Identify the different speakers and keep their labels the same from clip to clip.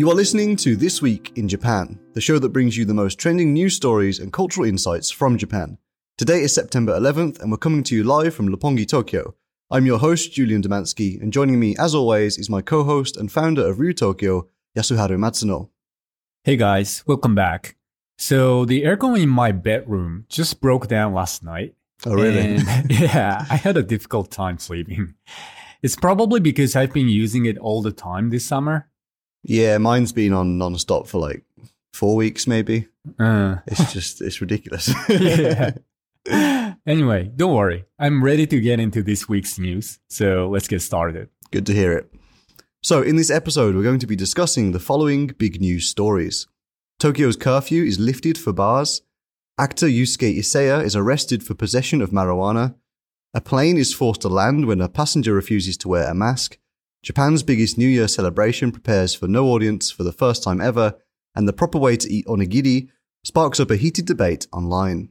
Speaker 1: You are listening to This Week in Japan, the show that brings you the most trending news stories and cultural insights from Japan. Today is September 11th, and we're coming to you live from Roppongi, Tokyo. I'm your host, Julian Demansky, and joining me, as always, is my co host and founder of Ryu Tokyo, Yasuharu Matsuno.
Speaker 2: Hey guys, welcome back. So, the aircon in my bedroom just broke down last night.
Speaker 1: Oh, really?
Speaker 2: Yeah, I had a difficult time sleeping. It's probably because I've been using it all the time this summer.
Speaker 1: Yeah, mine's been on non-stop for like four weeks, maybe.
Speaker 2: Uh,
Speaker 1: It's just, it's ridiculous.
Speaker 2: yeah. Anyway, don't worry. I'm ready to get into this week's news. So let's get started.
Speaker 1: Good to hear it. So, in this episode, we're going to be discussing the following big news stories Tokyo's curfew is lifted for bars, actor Yusuke Iseya is arrested for possession of marijuana, a plane is forced to land when a passenger refuses to wear a mask, Japan's biggest New Year celebration prepares for no audience for the first time ever, and the proper way to eat onigiri sparks up a heated debate online.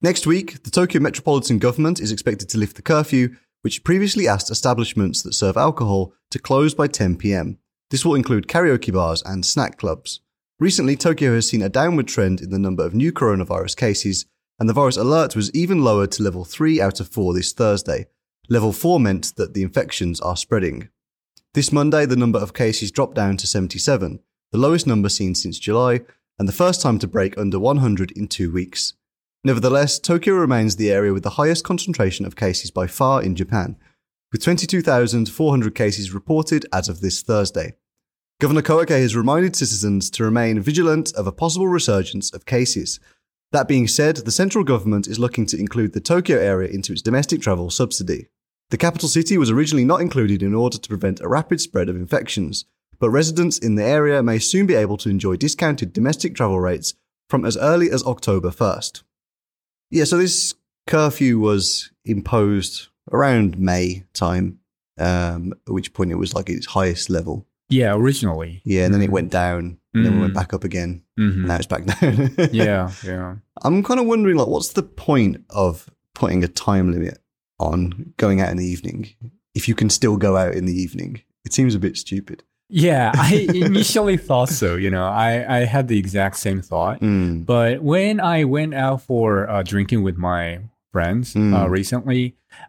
Speaker 1: Next week, the Tokyo Metropolitan Government is expected to lift the curfew, which previously asked establishments that serve alcohol to close by 10 pm. This will include karaoke bars and snack clubs. Recently, Tokyo has seen a downward trend in the number of new coronavirus cases, and the virus alert was even lowered to level 3 out of 4 this Thursday. Level 4 meant that the infections are spreading. This Monday, the number of cases dropped down to 77, the lowest number seen since July, and the first time to break under 100 in two weeks. Nevertheless, Tokyo remains the area with the highest concentration of cases by far in Japan, with 22,400 cases reported as of this Thursday. Governor Koike has reminded citizens to remain vigilant of a possible resurgence of cases. That being said, the central government is looking to include the Tokyo area into its domestic travel subsidy. The capital city was originally not included in order to prevent a rapid spread of infections, but residents in the area may soon be able to enjoy discounted domestic travel rates from as early as October 1st. Yeah, so this curfew was imposed around May time, um, at which point it was like its highest level.
Speaker 2: Yeah, originally.
Speaker 1: Yeah, and then it went down, and then it went
Speaker 2: Mhm.
Speaker 1: back up again,
Speaker 2: Mhm.
Speaker 1: and now it's back down.
Speaker 2: Yeah, yeah.
Speaker 1: I'm kind of wondering, like, what's the point of putting a time limit on going out in the evening if you can still go out in the evening? It seems a bit stupid.
Speaker 2: Yeah, I initially thought so. You know, I, I had the exact same thought.
Speaker 1: Mm.
Speaker 2: But when I went out for uh, drinking with my friends uh,
Speaker 1: Mm.
Speaker 2: recently,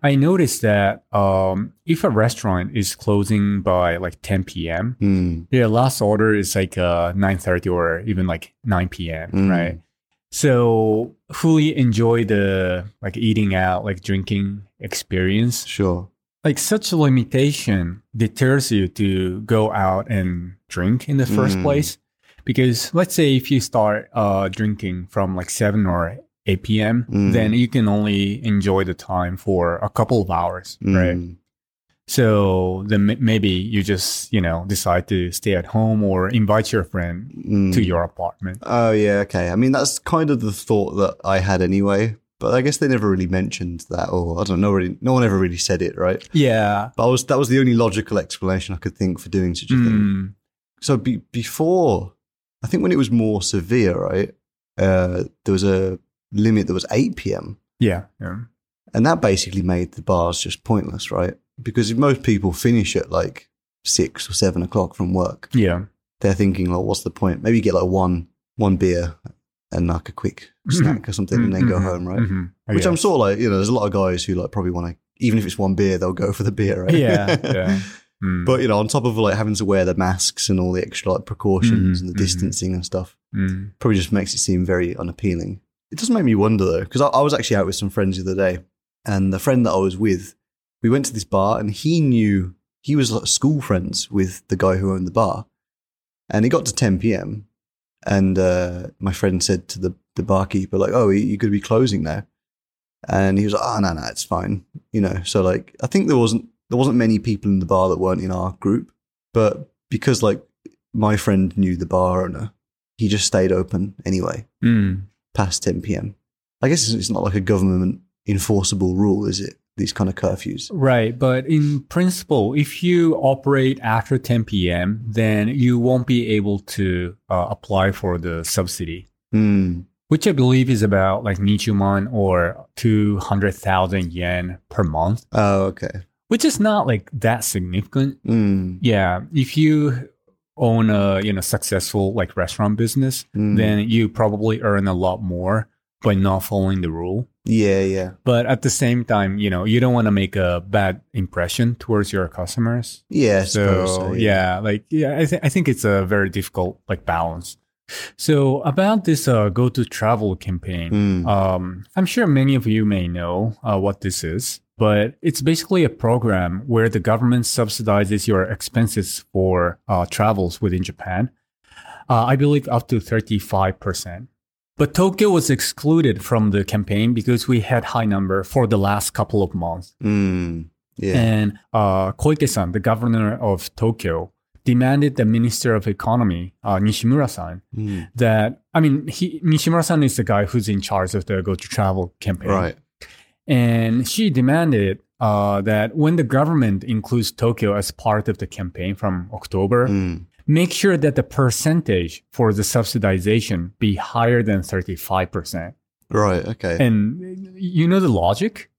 Speaker 2: I noticed that um, if a restaurant is closing by like 10 p.m.,
Speaker 1: Mm.
Speaker 2: their last order is like uh, 9.30 or even like 9 p.m.,
Speaker 1: Mm.
Speaker 2: right? So fully enjoy the like eating out, like drinking experience.
Speaker 1: Sure.
Speaker 2: Like such a limitation deters you to go out and drink in the first
Speaker 1: Mm.
Speaker 2: place. Because let's say if you start uh, drinking from like 7 or 8 p.m.,
Speaker 1: Mm.
Speaker 2: then you can only enjoy the time for a couple of hours, right?
Speaker 1: Mm.
Speaker 2: So then maybe you just, you know, decide to stay at home or invite your friend
Speaker 1: Mm.
Speaker 2: to your apartment.
Speaker 1: Oh yeah, okay. I mean, that's kind of the thought that I had anyway. But I guess they never really mentioned that, or I don't know. Really, no one ever really said it, right?
Speaker 2: Yeah.
Speaker 1: But I was that was the only logical explanation I could think for doing such a thing.
Speaker 2: Mm,
Speaker 1: So be, before, I think when it was more severe, right? Uh, there was a limit that was eight p.m.
Speaker 2: yeah. Yeah.
Speaker 1: And that basically made the bars just pointless, right? Because if most people finish at like six or seven o'clock from work,
Speaker 2: Yeah.
Speaker 1: they're thinking, like, what's the point? Maybe get like one one beer and like a quick snack or something and then go
Speaker 2: Mhm,
Speaker 1: home, right?
Speaker 2: mhm. I
Speaker 1: Which I'm sort of like, you know, there's a lot of guys who like probably want to, even if it's one beer, they'll go for the beer, right?
Speaker 2: Yeah. Yeah. Mm,
Speaker 1: But you know, on top of like having to wear the masks and all the extra like precautions
Speaker 2: Mhm,
Speaker 1: and the
Speaker 2: mhm.
Speaker 1: distancing and stuff,
Speaker 2: mm,
Speaker 1: probably just makes it seem very unappealing. It does make me wonder though, because I, I was actually out with some friends the other day, and the friend that I was with, we went to this bar, and he knew he was like school friends with the guy who owned the bar, and it got to 10 p.m. And uh, my friend said to the, the barkeeper, like, "Oh, you could be closing now," and he was like, "Oh, no, no, it's fine," you know. So like, I think there wasn't there wasn't many people in the bar that weren't in our group, but because like my friend knew the bar owner, he just stayed open anyway
Speaker 2: mm.
Speaker 1: Past 10 p.m. I guess it's- not like a government enforceable rule, is it? These kind of curfews.
Speaker 2: Right. But in principle, if you operate after 10 p.m., then you won't be able to uh, apply for the subsidy.
Speaker 1: Hmm.
Speaker 2: which I believe is about like Nichuman or 200,000 yen per month,
Speaker 1: Oh, okay.
Speaker 2: which is not like that significant.
Speaker 1: Mm,
Speaker 2: Yeah. If you own a, you know, successful like restaurant business,
Speaker 1: mm.
Speaker 2: then you probably earn a lot more by not following the rule.
Speaker 1: yeah, yeah,
Speaker 2: But at the same time, you know, you don't want to make a bad impression towards your customers.
Speaker 1: yeah.
Speaker 2: So,
Speaker 1: so,
Speaker 2: yeah, like yeah, I think I think it's a very difficult like balance. So about this uh, go to travel campaign,
Speaker 1: Mm.
Speaker 2: um, I'm sure many of you may know uh, what this is, but it's basically a program where the government subsidizes your expenses for uh, travels within Japan. Uh, I believe up to 35%. But Tokyo was excluded from the campaign because we had high number for the last couple of months.
Speaker 1: Mm, yeah.
Speaker 2: And uh, Koike-san, the governor of Tokyo, demanded the Minister of Economy, uh, Nishimura-san,
Speaker 1: Mm,
Speaker 2: that I mean, he, Nishimura-san is the guy who's in charge of the Go to Travel campaign,
Speaker 1: right.
Speaker 2: And she demanded uh, that when the government includes Tokyo as part of the campaign from October,
Speaker 1: Mm,
Speaker 2: make sure that the percentage for the subsidization be higher than thirty five percent.
Speaker 1: right. Okay.
Speaker 2: And you know the logic?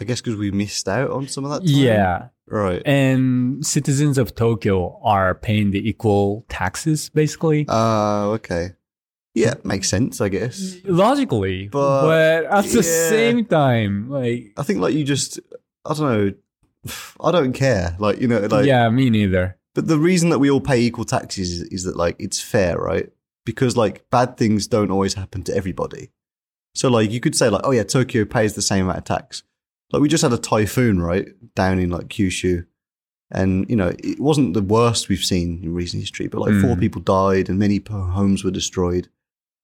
Speaker 1: I guess because we missed out on some of that. Time?
Speaker 2: Yeah.
Speaker 1: Right.
Speaker 2: and citizens of Tokyo are paying the equal taxes, basically.
Speaker 1: Oh, okay. Yeah, makes sense, I guess.
Speaker 2: Logically,
Speaker 1: But,
Speaker 2: but, at the same time, like,
Speaker 1: I think like you just, I don't know, I don't care. Like you know, like
Speaker 2: yeah, me neither.
Speaker 1: But the reason that we all pay equal taxes is, is that like it's fair, right? Because like bad things don't always happen to everybody. So like you could say like, oh yeah, Tokyo pays the same amount of tax. Like we just had a typhoon, right, down in like Kyushu, and you know it wasn't the worst we've seen in recent history, but like four
Speaker 2: Mm.
Speaker 1: people died and many homes were destroyed.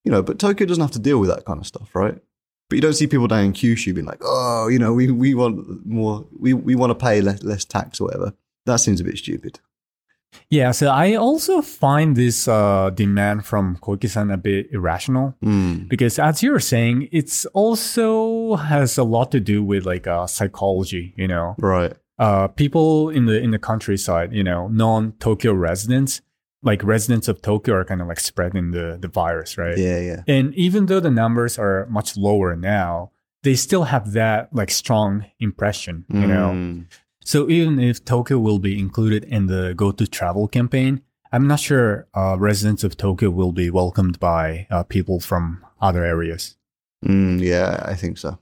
Speaker 1: You know, but Tokyo doesn't have to deal with that kind of stuff, right? But you don't see people down in Kyushu being like, oh, you know, we, we want more, we, we want to pay less, less tax or whatever. That seems a bit stupid.
Speaker 2: Yeah, so I also find this uh, demand from Koike-san a bit irrational
Speaker 1: Mm.
Speaker 2: because, as you're saying, it's also has a lot to do with like uh, psychology. You know,
Speaker 1: Right.
Speaker 2: uh, people in the in the countryside, you know, non-Tokyo residents, like residents of Tokyo, are kind of like spreading the the virus, right?
Speaker 1: Yeah, yeah.
Speaker 2: And even though the numbers are much lower now, they still have that like strong impression, you know.
Speaker 1: Mm.
Speaker 2: So even if Tokyo will be included in the Go to Travel campaign, I'm not sure uh, residents of Tokyo will be welcomed by uh, people from other areas.
Speaker 1: Mm, yeah, I think so.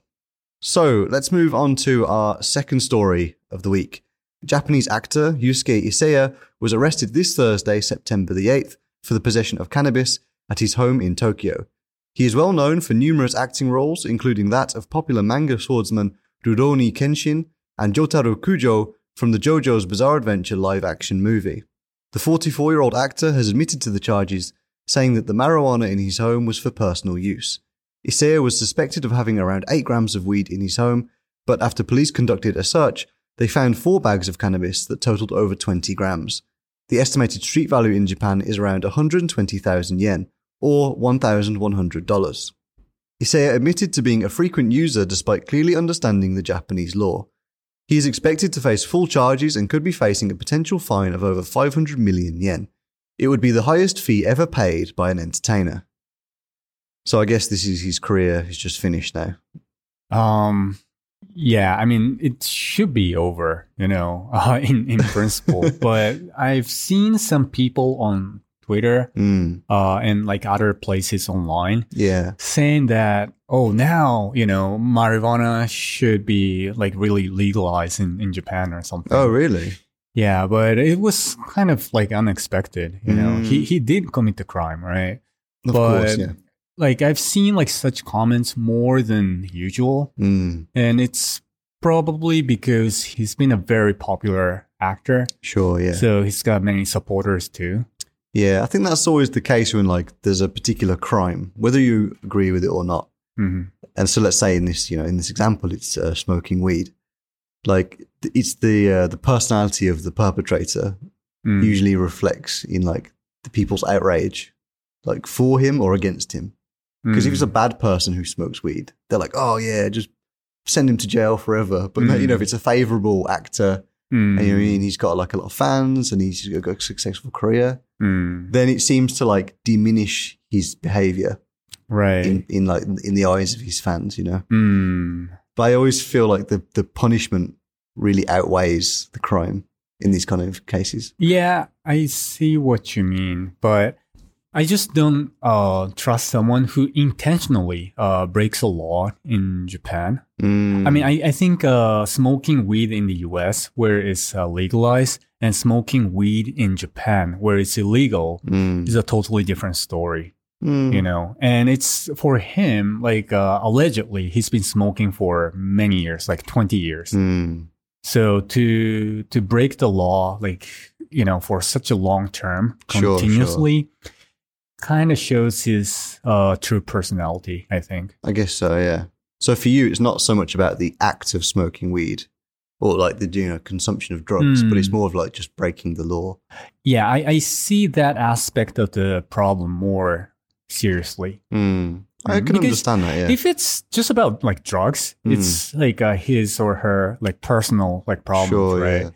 Speaker 1: So let's move on to our second story of the week. Japanese actor Yusuke Iseya was arrested this Thursday, September the 8th, for the possession of cannabis at his home in Tokyo. He is well known for numerous acting roles, including that of popular manga swordsman Rurouni Kenshin and Jotaro Kujo from the JoJo's Bizarre Adventure live action movie. The 44 year old actor has admitted to the charges, saying that the marijuana in his home was for personal use. Iseya was suspected of having around 8 grams of weed in his home, but after police conducted a search, they found four bags of cannabis that totaled over 20 grams. The estimated street value in Japan is around 120,000 yen, or $1,100. Iseya admitted to being a frequent user despite clearly understanding the Japanese law. He is expected to face full charges and could be facing a potential fine of over 500 million yen. It would be the highest fee ever paid by an entertainer. So I guess this is his career is just finished now.
Speaker 2: Um, yeah, I mean, it should be over, you know, uh, in, in principle. but I've seen some people on Twitter
Speaker 1: Mm,
Speaker 2: uh, and like other places online
Speaker 1: yeah.
Speaker 2: saying that, oh, now, you know, marijuana should be like really legalized in, in Japan or something.
Speaker 1: Oh, really?
Speaker 2: Yeah, but it was kind of like unexpected, you know.
Speaker 1: Mm.
Speaker 2: He he did commit the crime, right?
Speaker 1: Of
Speaker 2: But-
Speaker 1: course, yeah.
Speaker 2: Like I've seen like such comments more than usual,
Speaker 1: Mm,
Speaker 2: and it's probably because he's been a very popular actor.
Speaker 1: sure, yeah.
Speaker 2: So he's got many supporters too.
Speaker 1: yeah, I think that's always the case when like there's a particular crime, whether you agree with it or not.
Speaker 2: hmm
Speaker 1: And so let's say in this, you know, in this example, it's uh, smoking weed. Like it's the uh, the personality of the perpetrator
Speaker 2: Mm.
Speaker 1: usually reflects in like the people's outrage, like for him or against him. Because if it's a bad person who smokes weed, they're like, oh yeah, just send him to jail forever. But no, you know, if it's a favorable actor
Speaker 2: Mm.
Speaker 1: and you know, I mean, he's got like a lot of fans and he's got a successful career,
Speaker 2: Mm.
Speaker 1: then it seems to like diminish his behavior.
Speaker 2: Right.
Speaker 1: in, in like in the eyes of his fans, you know.
Speaker 2: Hmm.
Speaker 1: But I always feel like the the punishment really outweighs the crime in these kind of cases.
Speaker 2: Yeah, I see what you mean, but I just don't uh, trust someone who intentionally uh, breaks a law in Japan.
Speaker 1: Mm.
Speaker 2: I mean, I, I think uh, smoking weed in the US, where it's uh, legalized, and smoking weed in Japan, where it's illegal,
Speaker 1: Mm.
Speaker 2: is a totally different story,
Speaker 1: Mm.
Speaker 2: you know? And it's for him, like, uh, allegedly, he's been smoking for many years, like 20 years.
Speaker 1: Mm.
Speaker 2: So to to break the law, like you know, for such a long term,
Speaker 1: Sure,
Speaker 2: continuously, kind of shows his uh, true personality. I think.
Speaker 1: I guess so, yeah. So for you, it's not so much about the act of smoking weed or like the you know consumption of drugs, but it's
Speaker 2: Mm.
Speaker 1: more of like just breaking the law.
Speaker 2: Yeah, I, I see that aspect of the problem more seriously.
Speaker 1: Mm. I
Speaker 2: Mm,
Speaker 1: can
Speaker 2: because
Speaker 1: understand that, yeah.
Speaker 2: If it's just about like drugs,
Speaker 1: Mm.
Speaker 2: it's like uh, his or her like personal like problems,
Speaker 1: Sure,
Speaker 2: right?
Speaker 1: yeah.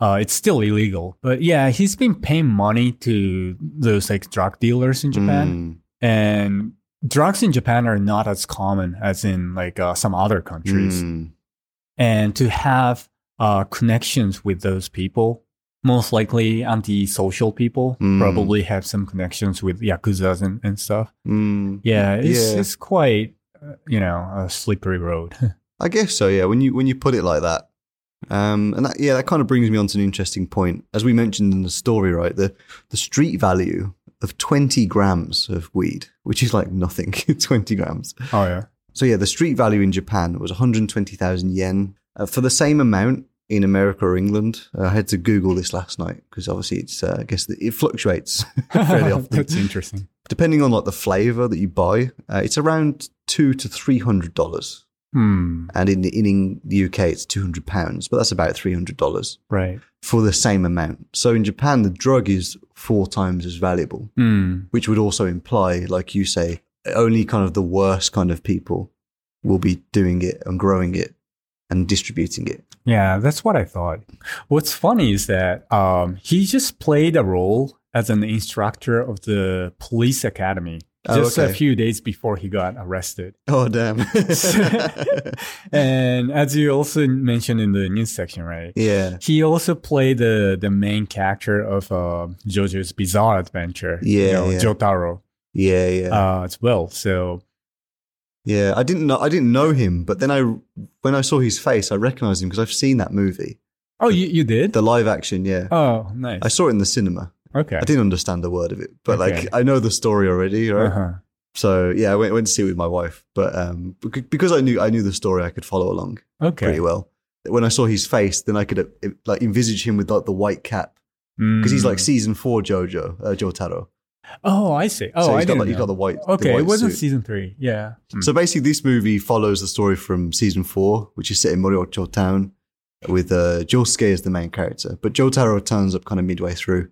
Speaker 2: Uh, it's still illegal, but yeah, he's been paying money to those like drug dealers in Japan.
Speaker 1: Mm.
Speaker 2: and drugs in Japan are not as common as in like uh, some other countries.
Speaker 1: Mm.
Speaker 2: And to have uh, connections with those people, most likely anti-social people,
Speaker 1: Mm.
Speaker 2: probably have some connections with yakuza's and, and stuff.
Speaker 1: Mm.
Speaker 2: Yeah, it's,
Speaker 1: Yeah.
Speaker 2: it's quite uh, you know a slippery road.
Speaker 1: I guess so, yeah. When you when you put it like that, um, and that, yeah, that kind of brings me on to an interesting point. As we mentioned in the story, right, the the street value of twenty grams of weed, which is like nothing, twenty grams.
Speaker 2: oh yeah,
Speaker 1: So yeah, the street value in Japan was one hundred twenty thousand yen uh, for the same amount in America or England. Uh, I had to Google this last night because obviously it's uh, I guess it fluctuates fairly often
Speaker 2: that's interesting.
Speaker 1: depending on like the flavor that you buy. Uh, it's around two to three hundred dollars.
Speaker 2: Hmm.
Speaker 1: and in the, in the UK it's two hundred pounds, but that's about three hundred dollars
Speaker 2: Right.
Speaker 1: for the same amount. So in Japan, the drug is four times as valuable,
Speaker 2: Hmm.
Speaker 1: which would also imply, like you say, only kind of the worst kind of people will be doing it and growing it and distributing it.
Speaker 2: Yeah, that's what I thought. What's funny is that um, he just played a role as an instructor of the police academy
Speaker 1: Oh,
Speaker 2: just
Speaker 1: okay.
Speaker 2: a few days before he got arrested.
Speaker 1: Oh damn!
Speaker 2: and as you also mentioned in the news section, right?
Speaker 1: yeah,
Speaker 2: He also played the the main character of uh, JoJo's Bizarre Adventure, you
Speaker 1: Yeah,
Speaker 2: know,
Speaker 1: yeah.
Speaker 2: Jotaro,
Speaker 1: yeah, yeah,
Speaker 2: uh, as well. So
Speaker 1: yeah. I didn't know I didn't know him, but then I when I saw his face, I recognized him because I've seen that movie,
Speaker 2: Oh, you, you did?
Speaker 1: the live action. Yeah,
Speaker 2: oh, nice.
Speaker 1: I saw it in the cinema.
Speaker 2: Okay.
Speaker 1: I didn't understand a word of it, but
Speaker 2: Okay.
Speaker 1: like I know the story already, right?
Speaker 2: Uh-huh.
Speaker 1: So yeah, I went, went to see it with my wife, but um, because I knew I knew the story, I could follow along
Speaker 2: Okay.
Speaker 1: pretty well. When I saw his face, then I could uh, like envisage him with like the white cap because he's like
Speaker 2: Mm.
Speaker 1: season four JoJo uh, Jotaro.
Speaker 2: Oh, I see. Oh,
Speaker 1: so
Speaker 2: I
Speaker 1: he's got
Speaker 2: didn't
Speaker 1: like he's got the white. the
Speaker 2: Okay,
Speaker 1: white
Speaker 2: it wasn't
Speaker 1: suit.
Speaker 2: season three. Yeah. Mm.
Speaker 1: So basically, this movie follows the story from season four, which is set in Morioh-cho Town, with uh, Josuke as the main character. But Jotaro turns up kind of midway through,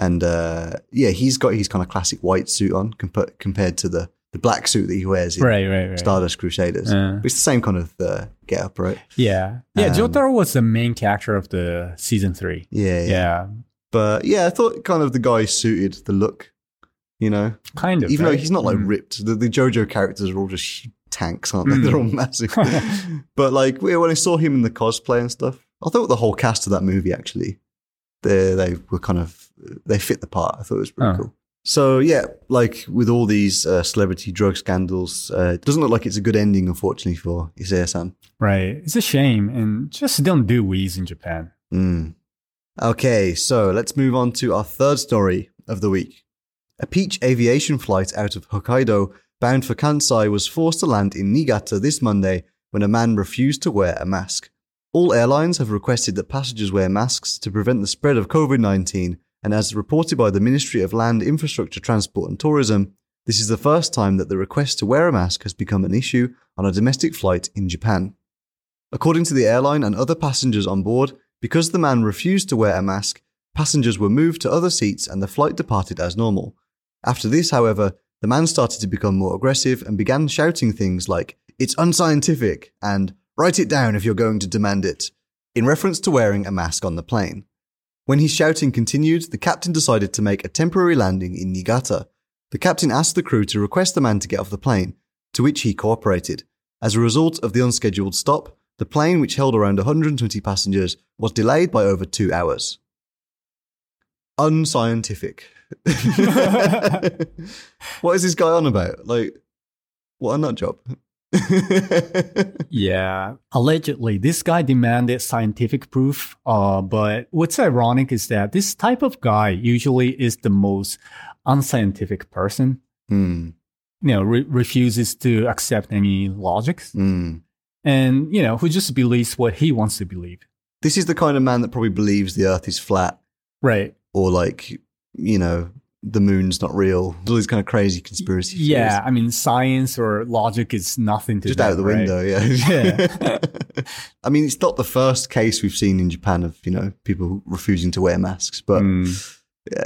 Speaker 1: and uh, yeah, he's got his kind of classic white suit on compa- compared to the the black suit that he wears in
Speaker 2: right, right, right.
Speaker 1: Stardust Crusaders.
Speaker 2: Uh,
Speaker 1: it's the same kind of uh, get up, right?
Speaker 2: yeah, yeah.
Speaker 1: Um,
Speaker 2: Jotaro was the main character of the season three.
Speaker 1: Yeah, yeah,
Speaker 2: Yeah,
Speaker 1: But yeah, I thought kind of the guy suited the look, you know,
Speaker 2: kind of.
Speaker 1: even though he's not like
Speaker 2: Mm.
Speaker 1: ripped. The, the JoJo characters are all just tanks, aren't they? They're all massive. but like when I saw him in the cosplay and stuff, I thought the whole cast of that movie actually, they they were kind of they fit the part. I thought it was pretty
Speaker 2: Oh.
Speaker 1: cool. So yeah, like with all these uh, celebrity drug scandals, uh, it doesn't look like it's a good ending, unfortunately, for Iseya-san.
Speaker 2: Right. It's a shame, and just don't do weeds in Japan.
Speaker 1: Mm. Okay, so let's move on to our third story of the week. A Peach aviation flight out of Hokkaido bound for Kansai was forced to land in Niigata this Monday when a man refused to wear a mask. All airlines have requested that passengers wear masks to prevent the spread of COVID 19, and as reported by the Ministry of Land, Infrastructure, Transport and Tourism, this is the first time that the request to wear a mask has become an issue on a domestic flight in Japan. According to the airline and other passengers on board, because the man refused to wear a mask, passengers were moved to other seats and the flight departed as normal. After this, however, the man started to become more aggressive and began shouting things like, It's unscientific and Write it down if you're going to demand it, in reference to wearing a mask on the plane. When his shouting continued, the captain decided to make a temporary landing in Niigata. The captain asked the crew to request the man to get off the plane, to which he cooperated. As a result of the unscheduled stop, the plane, which held around 120 passengers, was delayed by over two hours. Unscientific. what is this guy on about? Like, what a nut job.
Speaker 2: Yeah. Allegedly, this guy demanded scientific proof. Uh, but what's ironic is that this type of guy usually is the most unscientific person.
Speaker 1: Hmm.
Speaker 2: You know, re- refuses to accept any logics,
Speaker 1: hmm.
Speaker 2: and you know, who just believes what he wants to believe.
Speaker 1: This is the kind of man that probably believes the earth is flat
Speaker 2: Right.
Speaker 1: or like, you know, the moon's not real. All these kind of crazy conspiracy theories.
Speaker 2: Yeah. I mean, science or logic is nothing to
Speaker 1: Just
Speaker 2: them,
Speaker 1: out the
Speaker 2: right?
Speaker 1: window, yeah.
Speaker 2: Yeah.
Speaker 1: I mean, it's not the first case we've seen in Japan of, you know, people refusing to wear masks, but
Speaker 2: Mm.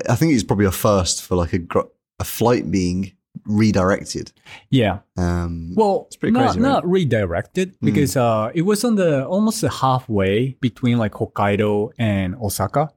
Speaker 1: I think it's probably a first for like a, gr- a flight being redirected.
Speaker 2: Yeah.
Speaker 1: Um,
Speaker 2: Well,
Speaker 1: pretty
Speaker 2: not,
Speaker 1: crazy, right?
Speaker 2: not redirected because uh, it was on the almost halfway between like Hokkaido and Osaka.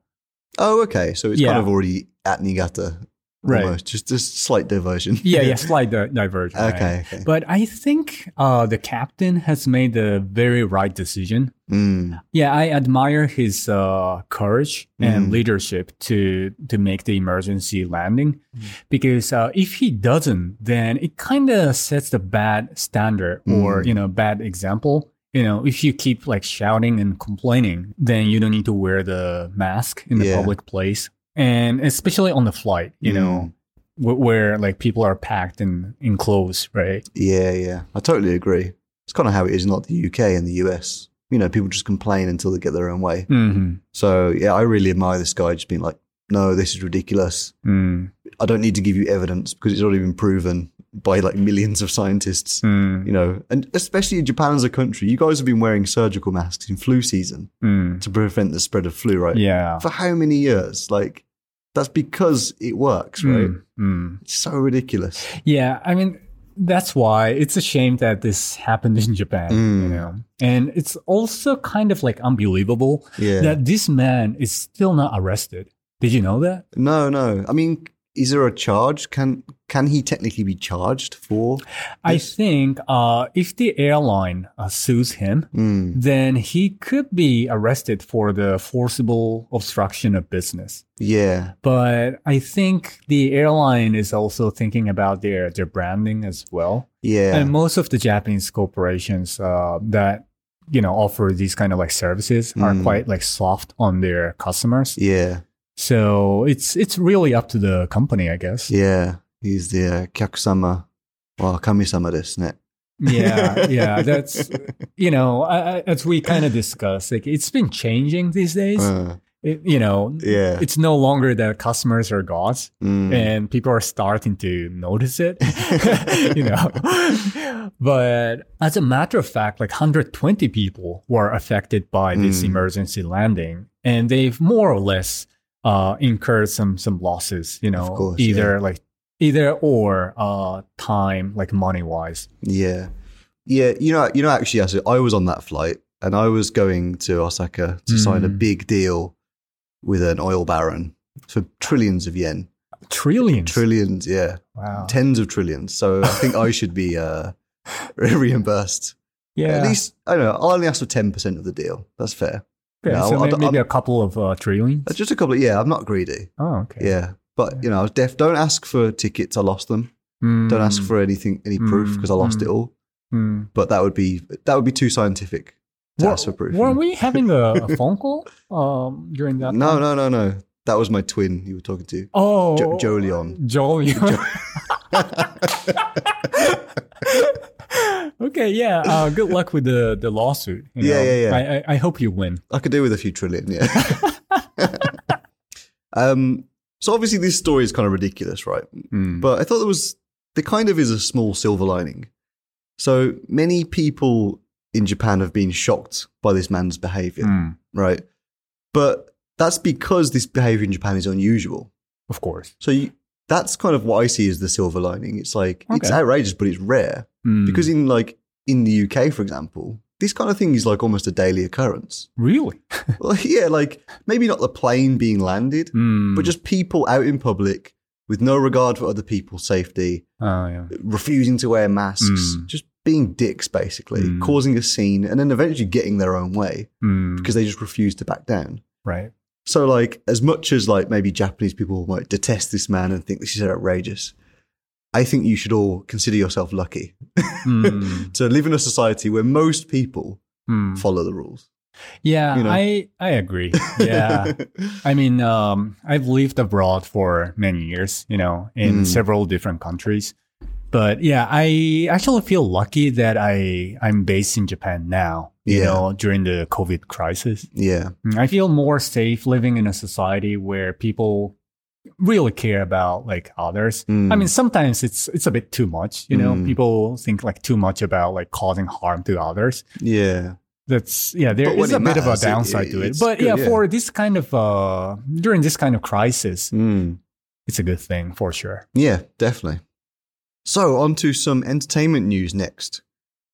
Speaker 1: oh, okay. So it's
Speaker 2: Yeah.
Speaker 1: kind of already at Niigata.
Speaker 2: Right.
Speaker 1: Almost. Just a slight diversion.
Speaker 2: Yeah, yeah, slight di- diversion. right?
Speaker 1: okay, okay.
Speaker 2: But I think uh, the captain has made the very right decision.
Speaker 1: Mm,
Speaker 2: Yeah, I admire his uh, courage and
Speaker 1: Mm.
Speaker 2: leadership to to make the emergency landing,
Speaker 1: Mm.
Speaker 2: because uh, if he doesn't, then it kind of sets the bad standard or
Speaker 1: Mm.
Speaker 2: you know bad example. You know, if you keep like shouting and complaining, then you don't need to wear the mask in the
Speaker 1: Yeah.
Speaker 2: public place, and especially on the flight. You
Speaker 1: Mm.
Speaker 2: know, wh- where like people are packed and enclosed, right?
Speaker 1: yeah, yeah. I totally agree. It's kind of how it is in like the UK and the US. You know, people just complain until they get their own way.
Speaker 2: hmm
Speaker 1: So yeah, I really admire this guy just being like, no, this is ridiculous.
Speaker 2: Mm.
Speaker 1: I don't need to give you evidence because it's already been proven by like millions of scientists.
Speaker 2: Mm.
Speaker 1: You know, and especially in Japan as a country, you guys have been wearing surgical masks in flu season
Speaker 2: Mm.
Speaker 1: to prevent the spread of flu, right?
Speaker 2: Yeah.
Speaker 1: For how many years? Like, that's because it works, right?
Speaker 2: Mm. Mm.
Speaker 1: It's so ridiculous.
Speaker 2: Yeah, I mean that's why it's a shame that this happened in Japan, you
Speaker 1: Mm.
Speaker 2: know. And it's also kind of like unbelievable
Speaker 1: Yeah.
Speaker 2: that this man is still not arrested. Did you know that?
Speaker 1: no, no. I mean, is there a charge? Can can he technically be charged for?
Speaker 2: I think uh, if the airline uh, sues him,
Speaker 1: Mm,
Speaker 2: then he could be arrested for the forcible obstruction of business.
Speaker 1: yeah.
Speaker 2: But I think the airline is also thinking about their their branding as well.
Speaker 1: Yeah.
Speaker 2: And most of the Japanese corporations uh, that you know offer these kind of like services are
Speaker 1: Mm.
Speaker 2: quite like soft on their customers.
Speaker 1: yeah.
Speaker 2: So it's it's really up to the company, I guess.
Speaker 1: Yeah. He's the uh, kyakusama. Well, kami-sama desu
Speaker 2: yeah, yeah, that's you know I, as we kind of discussed, like it's been changing these days.
Speaker 1: Uh,
Speaker 2: It- you know,
Speaker 1: yeah.
Speaker 2: it's no longer that customers are gods,
Speaker 1: Mm.
Speaker 2: and people are starting to notice it. you know, but as a matter of fact, like 120 people were affected by this
Speaker 1: Mm.
Speaker 2: emergency landing, and they've more or less uh, incurred some some losses. You know,
Speaker 1: course,
Speaker 2: either like either or uh, time, like money wise.
Speaker 1: Yeah. Yeah, you know, you know. Actually, I was on that flight, and I was going to Osaka to sign a
Speaker 2: Mm.
Speaker 1: big deal with an oil baron for trillions of yen.
Speaker 2: Trillions.
Speaker 1: Trillions, yeah,
Speaker 2: wow.
Speaker 1: tens of trillions. So I think I should be uh, reimbursed.
Speaker 2: yeah.
Speaker 1: At least I don't know. I'll only ask for ten percent of the deal. That's fair.
Speaker 2: Okay, so
Speaker 1: I-
Speaker 2: may-
Speaker 1: I-
Speaker 2: maybe a couple of uh, trillions.
Speaker 1: Uh, Just a couple. Of, yeah, I'm not greedy.
Speaker 2: Oh, okay.
Speaker 1: Yeah, but you know, I was deaf. Don't ask for tickets. I lost them. Don't ask for anything, any proof,
Speaker 2: Mm,
Speaker 1: because I lost it
Speaker 2: mm.
Speaker 1: all.
Speaker 2: Mm.
Speaker 1: But that would be that would be too scientific to ask for proof.
Speaker 2: were we having a, a phone call um, during that?
Speaker 1: No,
Speaker 2: time?
Speaker 1: no, no, no. That was my twin you were talking to.
Speaker 2: Oh,
Speaker 1: Jo- Jolion.
Speaker 2: Jolion. okay, yeah. Uh, good luck with the, the lawsuit. you
Speaker 1: Yeah,
Speaker 2: know.
Speaker 1: yeah, yeah.
Speaker 2: I, I, I hope you win.
Speaker 1: I could do with a few trillion, yeah. um, so obviously this story is kind of ridiculous, right?
Speaker 2: Mm.
Speaker 1: But I thought there was there kind of is a small silver lining. So many people in Japan have been shocked by this man's behavior,
Speaker 2: Mm,
Speaker 1: right? But that's because this behavior in Japan is unusual.
Speaker 2: of course.
Speaker 1: So you, that's kind of what I see as the silver lining. It's like it's outrageous, but it's rare.
Speaker 2: Mm.
Speaker 1: Because in like in the UK, for example, this kind of thing is like almost a daily occurrence.
Speaker 2: really,
Speaker 1: Well, yeah, like maybe not the plane being landed,
Speaker 2: Mm.
Speaker 1: but just people out in public with no regard for other people's safety,
Speaker 2: Oh yeah.
Speaker 1: refusing to wear masks,
Speaker 2: Mm.
Speaker 1: just being dicks basically,
Speaker 2: Mm.
Speaker 1: causing a scene, and then eventually getting their own way
Speaker 2: Mm,
Speaker 1: because they just refuse to back down.
Speaker 2: right.
Speaker 1: So, like, as much as like maybe Japanese people might detest this man and think this is outrageous, I think you should all consider yourself lucky
Speaker 2: Mm,
Speaker 1: to live in a society where most people
Speaker 2: mm.
Speaker 1: follow the rules.
Speaker 2: Yeah,
Speaker 1: you know?
Speaker 2: I I agree. Yeah. I mean, um, I've lived abroad for many years, you know, in
Speaker 1: Mm.
Speaker 2: several different countries. But yeah, I actually feel lucky that I I'm based in Japan now. You
Speaker 1: Yeah.
Speaker 2: know, during the COVID crisis,
Speaker 1: yeah.
Speaker 2: I feel more safe living in a society where people really care about like others.
Speaker 1: Mm.
Speaker 2: I mean, sometimes it's it's a bit too much. You know,
Speaker 1: Mm.
Speaker 2: people think like too much about like causing harm to others
Speaker 1: Yeah.
Speaker 2: that's yeah there is a
Speaker 1: it
Speaker 2: bit of a
Speaker 1: matters,
Speaker 2: downside
Speaker 1: it-
Speaker 2: to it but
Speaker 1: good,
Speaker 2: yeah,
Speaker 1: yeah.
Speaker 2: for this kind of uh during this kind of crisis
Speaker 1: Mm.
Speaker 2: it's a good thing for sure
Speaker 1: Yeah, definitely. So, on to some entertainment news next.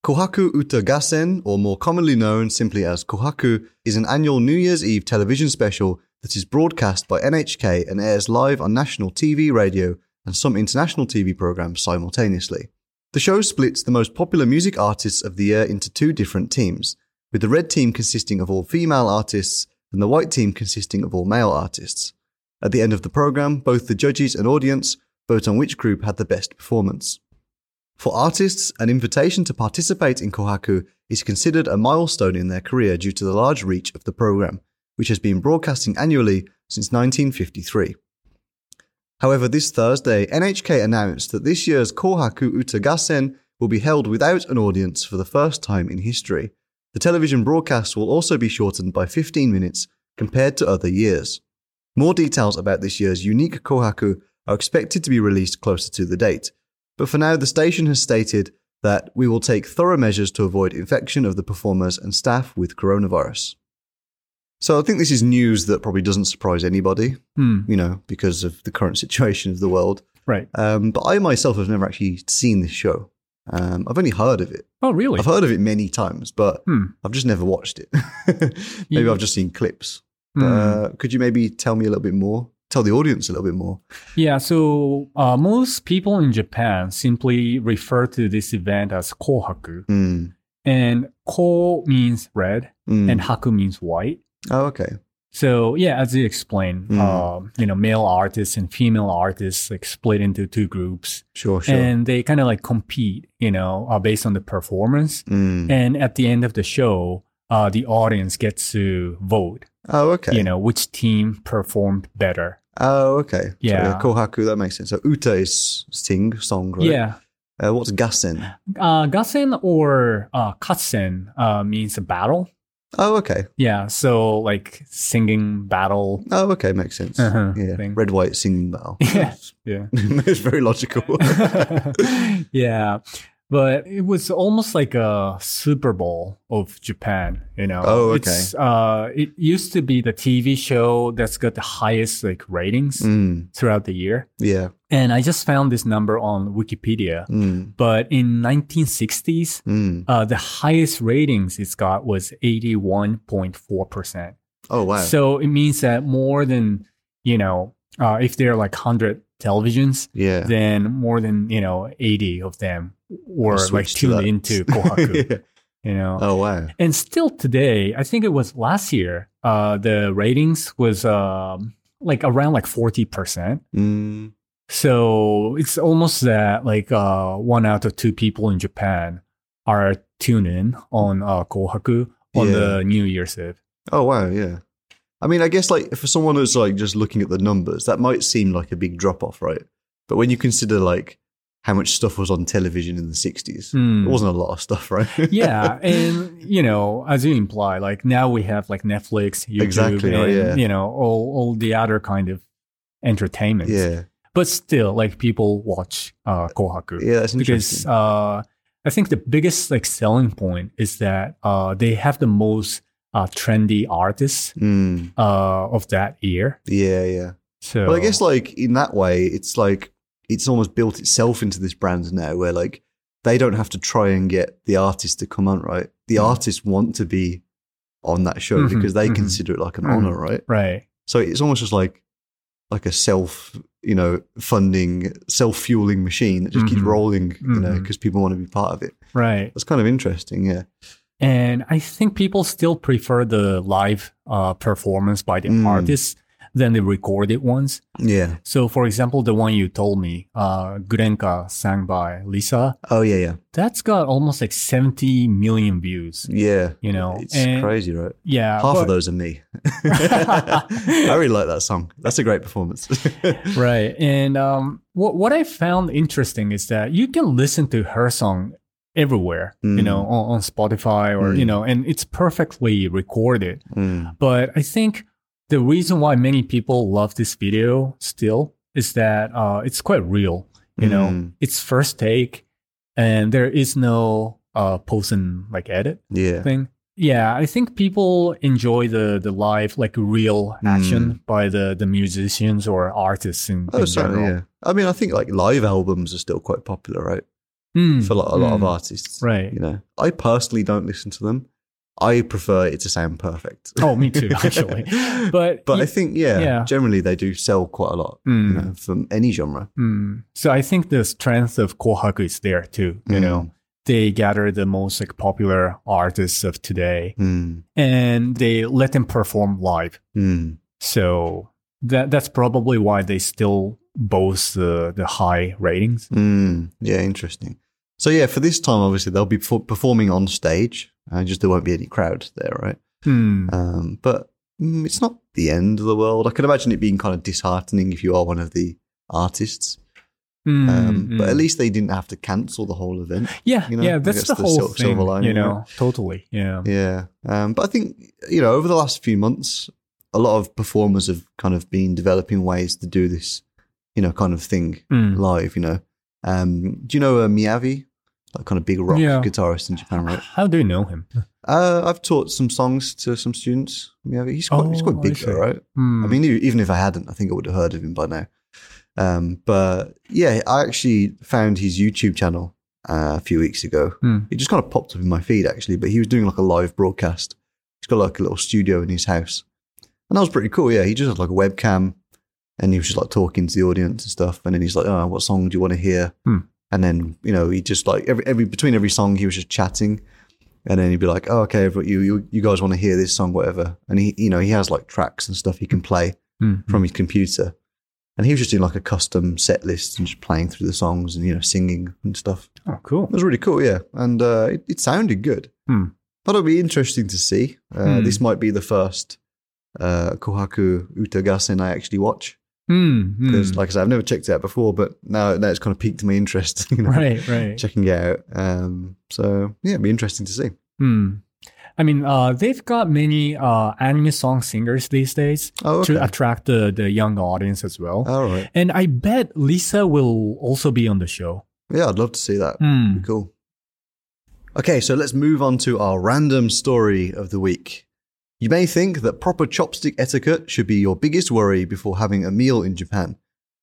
Speaker 1: Kohaku Uta Gassen, or more commonly known simply as Kohaku, is an annual New Year's Eve television special that is broadcast by NHK and airs live on national TV, radio, and some international TV programs simultaneously. The show splits the most popular music artists of the year into two different teams, with the red team consisting of all female artists and the white team consisting of all male artists. At the end of the program, both the judges and audience vote on which group had the best performance. For artists, an invitation to participate in Kohaku is considered a milestone in their career due to the large reach of the program, which has been broadcasting annually since 1953. However, this Thursday, NHK announced that this year's Kohaku Uta Gassen will be held without an audience for the first time in history. The television broadcast will also be shortened by 15 minutes compared to other years. More details about this year's unique Kohaku are expected to be released closer to the date, but for now, the station has stated that we will take thorough measures to avoid infection of the performers and staff with coronavirus. So I think this is news that probably doesn't surprise anybody,
Speaker 2: Hmm,
Speaker 1: you know, because of the current situation of the world.
Speaker 2: right
Speaker 1: Um, but I myself have never actually seen this show. Um, I've only heard of it.
Speaker 2: oh really
Speaker 1: I've heard of it many times, but
Speaker 2: Hmm.
Speaker 1: I've just never watched it. maybe
Speaker 2: You-
Speaker 1: I've just seen clips.
Speaker 2: Hmm.
Speaker 1: Uh, could you maybe tell me a little bit more? Tell the audience a little bit more.
Speaker 2: yeah so uh, most people in japan simply refer to this event as kohaku
Speaker 1: Mm.
Speaker 2: and ko means red and haku means white
Speaker 1: oh, okay.
Speaker 2: So yeah, as you explained,
Speaker 1: Mm.
Speaker 2: um, you know, male artists and female artists like split into two groups,
Speaker 1: Sure, sure.
Speaker 2: and they kind of like compete, you know, uh, based on the performance.
Speaker 1: Mm.
Speaker 2: And at the end of the show, uh, the audience gets to vote,
Speaker 1: Oh, okay.
Speaker 2: you know, which team performed better.
Speaker 1: Oh, okay. So,
Speaker 2: Yeah.
Speaker 1: Kohaku, that makes sense. So Uta is sing, song, right?
Speaker 2: Yeah,
Speaker 1: Uh, what's Gassen?
Speaker 2: uh, gassen or uh, katsen uh, means a battle.
Speaker 1: Oh, okay.
Speaker 2: Yeah, so like singing battle.
Speaker 1: Oh, okay. Makes sense.
Speaker 2: Uh-huh,
Speaker 1: yeah.
Speaker 2: thing.
Speaker 1: Red, white, singing battle.
Speaker 2: Yeah, yeah.
Speaker 1: it's very logical.
Speaker 2: yeah. But it was almost like a Super Bowl of Japan, you know.
Speaker 1: Oh, okay.
Speaker 2: It's, uh, it used to be the TV show that's got the highest like ratings
Speaker 1: mm.
Speaker 2: throughout the year.
Speaker 1: Yeah.
Speaker 2: And I just found this number on Wikipedia.
Speaker 1: Mm.
Speaker 2: But in 1960s,
Speaker 1: Mm.
Speaker 2: uh, the highest ratings it's got was 81.4%.
Speaker 1: Oh, wow.
Speaker 2: So it means that more than, you know, uh, if there are like 100 televisions,
Speaker 1: yeah.
Speaker 2: then more than you know 80 of them were like tuned into kohaku
Speaker 1: Yeah.
Speaker 2: you know
Speaker 1: Oh, wow.
Speaker 2: and still today i think it was last year uh the ratings was um like around like 40%
Speaker 1: Mm.
Speaker 2: so it's almost that like uh one out of two people in japan are tuned in on uh kohaku on
Speaker 1: Yeah.
Speaker 2: the new year's eve
Speaker 1: Oh, wow. Yeah. I mean, I guess like for someone who's like just looking at the numbers, that might seem like a big drop off, right? But when you consider like how much stuff was on television in the 60s,
Speaker 2: Hmm.
Speaker 1: it wasn't a lot of stuff, right?
Speaker 2: yeah, and you know, as you imply, like now we have like Netflix, YouTube,
Speaker 1: Exactly,
Speaker 2: and
Speaker 1: yeah.
Speaker 2: you know, all all the other kind of entertainment.
Speaker 1: yeah.
Speaker 2: But still, like people watch uh, Kohaku
Speaker 1: Yeah, that's
Speaker 2: because uh, I think the biggest like selling point is that uh, they have the most uh, trendy artists
Speaker 1: Mm.
Speaker 2: uh, of that year.
Speaker 1: Yeah, yeah.
Speaker 2: So,
Speaker 1: Well, I guess like in that way, it's like it's almost built itself into this brand now, where like they don't have to try and get the artist to come on, right? The
Speaker 2: Mhm.
Speaker 1: artists want to be on that show
Speaker 2: Mhm,
Speaker 1: because they
Speaker 2: mhm.
Speaker 1: consider it like an
Speaker 2: Mhm.
Speaker 1: honor, right?
Speaker 2: right.
Speaker 1: So it's almost just like like a self you know, funding, self fueling machine that just keeps
Speaker 2: Mhm.
Speaker 1: rolling, you know, because people want to be part of it.
Speaker 2: Right.
Speaker 1: That's kind of interesting. Yeah.
Speaker 2: And I think people still prefer the live uh, performance by the
Speaker 1: Mm.
Speaker 2: artists than the recorded ones.
Speaker 1: Yeah.
Speaker 2: So, for example, the one you told me, uh, Gurenge sang by Lisa,
Speaker 1: Oh, yeah. Yeah.
Speaker 2: that's got almost like 70 million views,
Speaker 1: Yeah.
Speaker 2: you know?
Speaker 1: It's
Speaker 2: And-
Speaker 1: crazy, right?
Speaker 2: Yeah.
Speaker 1: Half
Speaker 2: but-
Speaker 1: of those are me. I really like that song. That's a great performance.
Speaker 2: right. And um, what what I found interesting is that you can listen to her song everywhere, you
Speaker 1: Mm.
Speaker 2: know, on, on Spotify or you
Speaker 1: Mm.
Speaker 2: know, and it's perfectly recorded.
Speaker 1: Mm.
Speaker 2: But I think the reason why many people love this video still is that uh, it's quite real. You know,
Speaker 1: Mm.
Speaker 2: it's first take, and there is no uh, post and like edit
Speaker 1: Yeah.
Speaker 2: thing. Yeah, I think people enjoy the the live like real action by the the musicians or artists in,
Speaker 1: Oh,
Speaker 2: in
Speaker 1: certainly,
Speaker 2: general.
Speaker 1: yeah. I mean, I think like live albums are still quite popular, right?
Speaker 2: Mm,
Speaker 1: For like, a lot of
Speaker 2: mm,
Speaker 1: artists.
Speaker 2: Right.
Speaker 1: You know, I personally don't listen to them. I prefer it to sound perfect.
Speaker 2: Oh, me too, actually. But
Speaker 1: but
Speaker 2: y-
Speaker 1: I think, yeah,
Speaker 2: yeah.
Speaker 1: generally they do sell quite a lot, you
Speaker 2: Mm,
Speaker 1: know, from any genre.
Speaker 2: mm. So I think the strength of Kohaku is there too. You know, they gather the most like popular artists of today,
Speaker 1: Mm.
Speaker 2: and they let them perform live.
Speaker 1: Mm.
Speaker 2: So that that's probably why they still boast the the high ratings.
Speaker 1: Mm. Yeah, interesting. So yeah, for this time, obviously they'll be performing on stage. Uh, just there won't be any crowd there, right?
Speaker 2: Hmm.
Speaker 1: Um, but mm, it's not the end of the world. I can imagine it being kind of disheartening if you are one of the artists.
Speaker 2: Mm,
Speaker 1: Um, But
Speaker 2: mm.
Speaker 1: at least they didn't have to cancel the whole event.
Speaker 2: yeah,
Speaker 1: you know,
Speaker 2: yeah, that's the
Speaker 1: the
Speaker 2: whole
Speaker 1: sil-
Speaker 2: thing.
Speaker 1: silver lining,
Speaker 2: you know,
Speaker 1: right?
Speaker 2: totally. Yeah.
Speaker 1: Yeah. Um, but I think, you know, over the last few months, a lot of performers have kind of been developing ways to do this, you know, kind of thing
Speaker 2: Mm.
Speaker 1: live, you know. Um, do you know uh, Miyavi? That kind of big rock
Speaker 2: Yeah.
Speaker 1: guitarist in Japan, right?
Speaker 2: How do you know him?
Speaker 1: Uh, I've taught some songs to some students. Miyavi. He's quite, he's
Speaker 2: Oh,
Speaker 1: quite
Speaker 2: I
Speaker 1: big, though, right?
Speaker 2: Hmm.
Speaker 1: I mean, even if I hadn't, I think I would have heard of him by now. Um, but yeah, I actually found his YouTube channel uh, a few weeks ago.
Speaker 2: Hmm.
Speaker 1: It just kind of popped up in my feed actually, but he was doing like a live broadcast. He's got like a little studio in his house, and that was pretty cool. Yeah, he just had like a webcam, and he was just like talking to the audience and stuff. And then he's like, "Oh, what song do you want to hear?"
Speaker 2: Hmm.
Speaker 1: And then you know, he just like every every between every song, he was just chatting. And then he'd be like, "Oh, okay, but you you, you guys want to hear this song, whatever." And he, you know, he has like tracks and stuff he can play
Speaker 2: Hmm.
Speaker 1: from his computer. And he was just doing like a custom set list and just playing through the songs and, you know, singing and stuff.
Speaker 2: Oh, cool.
Speaker 1: It was really cool, yeah. And uh, it, it sounded good.
Speaker 2: Hmm.
Speaker 1: Thought it'd be interesting to see. Uh,
Speaker 2: Hmm.
Speaker 1: This might be the first uh, Kohaku Uta Gassen I actually watch.
Speaker 2: Hmm.
Speaker 1: Because,
Speaker 2: hmm.
Speaker 1: like I said, I've never checked it out before, but now, it's kind of piqued my interest, you know,
Speaker 2: right, right.
Speaker 1: checking it out. Um, so, yeah, it'd be interesting to see.
Speaker 2: Hmm. I mean, uh, they've got many uh, anime song singers these days
Speaker 1: Oh, okay.
Speaker 2: to attract the, the young audience as well.
Speaker 1: All right.
Speaker 2: and I bet Lisa will also be on the show.
Speaker 1: Yeah, I'd love to see that.
Speaker 2: Hmm.
Speaker 1: Cool. Okay, so let's move on to our random story of the week. You may think that proper chopstick etiquette should be your biggest worry before having a meal in Japan.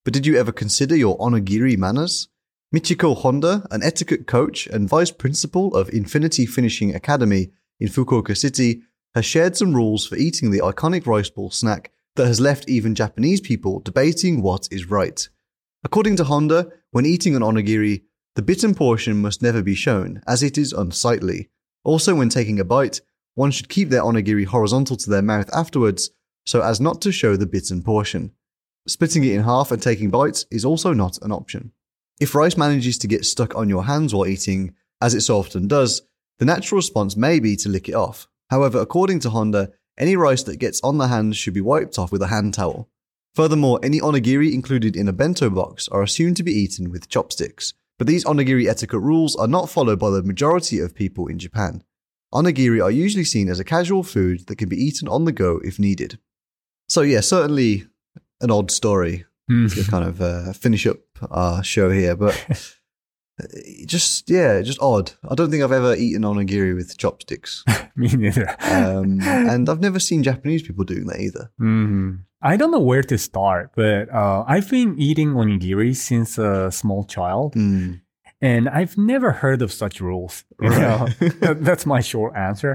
Speaker 1: But did you ever consider your onigiri manners? Michiko Honda, an etiquette coach and vice principal of Infinity Finishing Academy in Fukuoka City, has shared some rules for eating the iconic rice ball snack that has left even Japanese people debating what is right. According to Honda, when eating an onigiri, the bitten portion must never be shown, as it is unsightly. Also, when taking a bite, one should keep their onigiri horizontal to their mouth afterwards, so as not to show the bitten portion. Splitting it in half and taking bites is also not an option. If rice manages to get stuck on your hands while eating, as it so often does, the natural response may be to lick it off. However, according to Honda, any rice that gets on the hands should be wiped off with a hand towel. Furthermore, any onigiri included in a bento box are assumed to be eaten with chopsticks, but these onigiri etiquette rules are not followed by the majority of people in Japan. Onigiri are usually seen as a casual food that can be eaten on the go if needed. So, yeah, certainly an odd story
Speaker 2: Hmm.
Speaker 1: to kind of uh, finish up our show here, but just, yeah, just odd. I don't think I've ever eaten onigiri with chopsticks.
Speaker 2: Me neither.
Speaker 1: Um, and I've never seen Japanese people doing that either.
Speaker 2: hmm I don't know where to start, but uh, I've been eating onigiri since a small child,
Speaker 1: Mm.
Speaker 2: And I've never heard of such rules. You know? That's my short answer.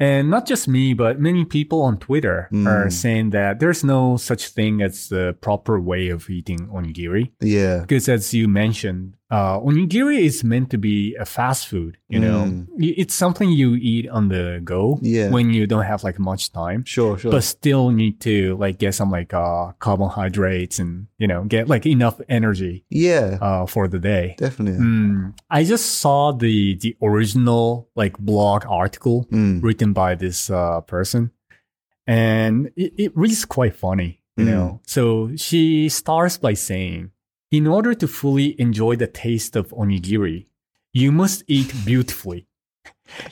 Speaker 2: And not just me, but many people on Twitter
Speaker 1: Mm.
Speaker 2: are saying that there's no such thing as the proper way of eating onigiri.
Speaker 1: Yeah.
Speaker 2: Because as you mentioned, uh, onigiri is meant to be a fast food. You know,
Speaker 1: Mm.
Speaker 2: Y- it's something you eat on the go
Speaker 1: Yeah.
Speaker 2: when you don't have like much time,
Speaker 1: Sure, sure.
Speaker 2: but still need to like get some like uh, carbohydrates and you know get like enough energy
Speaker 1: yeah,
Speaker 2: uh, for the day.
Speaker 1: definitely.
Speaker 2: Mm, I just saw the the original like blog article
Speaker 1: Mm.
Speaker 2: written by this uh, person, and it, it reads quite funny, you
Speaker 1: Mm.
Speaker 2: know. So she starts by saying, "In order to fully enjoy the taste of onigiri, you must eat beautifully."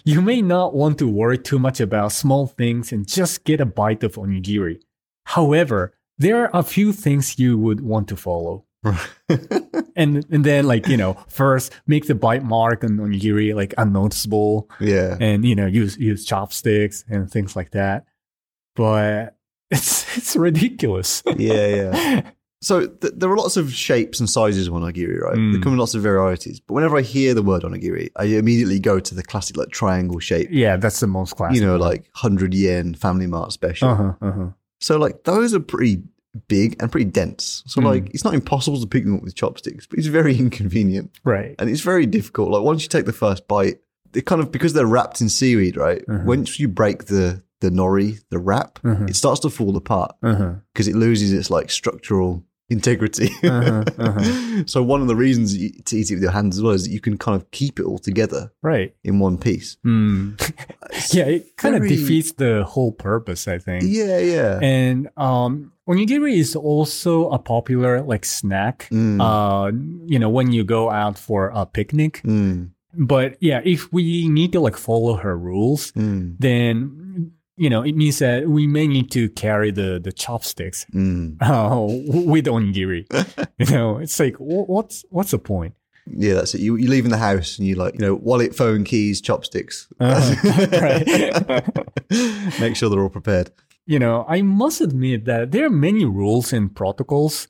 Speaker 2: You may not want to worry too much about small things and just get a bite of onigiri. However, there are a few things you would want to follow and and then like you know first make the bite mark on onigiri like unnoticeable
Speaker 1: yeah.
Speaker 2: and you know use use chopsticks and things like that but it's it's ridiculous
Speaker 1: yeah, yeah. So th- there are lots of shapes and sizes of onigiri, right?
Speaker 2: Mm.
Speaker 1: There come in lots of varieties. But whenever I hear the word onigiri, I immediately go to the classic like triangle shape.
Speaker 2: yeah that's the most classic
Speaker 1: you know, like hundred yen Family Mart special.
Speaker 2: uh-huh uh-huh
Speaker 1: So like those are pretty big and pretty dense. So
Speaker 2: Mm.
Speaker 1: like it's not impossible to pick them up with chopsticks, but it's very inconvenient
Speaker 2: right
Speaker 1: and it's very difficult. Like once you take the first bite, they kind of because they're wrapped in seaweed, right?
Speaker 2: Mhm.
Speaker 1: Once you break the the nori, the wrap,
Speaker 2: Mhm.
Speaker 1: it starts to fall apart
Speaker 2: uh-huh
Speaker 1: because it loses its like structural integrity.
Speaker 2: Uh-huh, uh-huh.
Speaker 1: so one of the reasons you, to eat it with your hands as well is that you can kind of keep it all together
Speaker 2: right
Speaker 1: in one piece.
Speaker 2: mm. yeah it kind of defeats the whole purpose i think
Speaker 1: Yeah, yeah.
Speaker 2: and um onigiri is also a popular like snack
Speaker 1: Mm,
Speaker 2: uh you know when you go out for a picnic
Speaker 1: mm,
Speaker 2: but yeah if we need to like follow her rules
Speaker 1: mm,
Speaker 2: then you know it means that we may need to carry the the chopsticks
Speaker 1: mm.
Speaker 2: uh, with onigiri you know it's like what's what's the point
Speaker 1: Yeah, that's it. You you leave in the house and you like, you know, wallet, phone, keys, chopsticks.
Speaker 2: Uh-huh. Right.
Speaker 1: Make sure they're all prepared.
Speaker 2: you know i must admit that there are many rules and protocols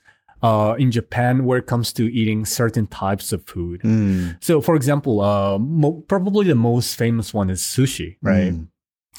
Speaker 2: uh, in japan where it comes to eating certain types of food
Speaker 1: Mm,
Speaker 2: so for example uh, mo- probably the most famous one is sushi right
Speaker 1: mm,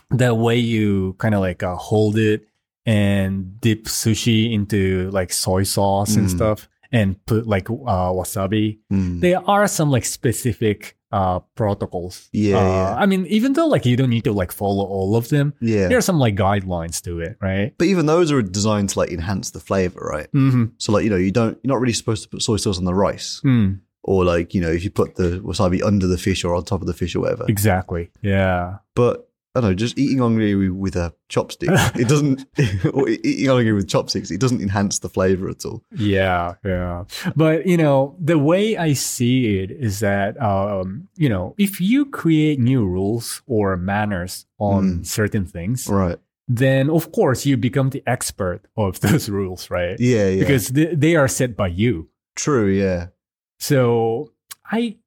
Speaker 2: the way you kind of like uh, hold it and dip sushi into like soy sauce and
Speaker 1: Mm.
Speaker 2: stuff and put like uh, wasabi.
Speaker 1: mm.
Speaker 2: There are some like specific uh, protocols.
Speaker 1: Yeah,
Speaker 2: Uh,
Speaker 1: yeah.
Speaker 2: I mean, even though like you don't need to like follow all of them,
Speaker 1: Yeah.
Speaker 2: there are some like guidelines to it, right?
Speaker 1: But even those are designed to like enhance the flavor, right?
Speaker 2: Mm-hmm.
Speaker 1: So like, you know, you don't you're not really supposed to put soy sauce on the rice.
Speaker 2: Mm,
Speaker 1: Or like, you know, if you put the wasabi under the fish or on top of the fish or whatever.
Speaker 2: exactly. Yeah.
Speaker 1: But I don't know, just eating onigiri with a chopstick, it doesn't, or eating onigiri with chopsticks, it doesn't enhance the flavor at all.
Speaker 2: Yeah, yeah. But you know, the way I see it is that um, you know, if you create new rules or manners on
Speaker 1: Mm.
Speaker 2: certain things,
Speaker 1: Right.
Speaker 2: then of course you become the expert of those rules, right?
Speaker 1: Yeah, yeah.
Speaker 2: Because they, they are set by you.
Speaker 1: True, yeah.
Speaker 2: So I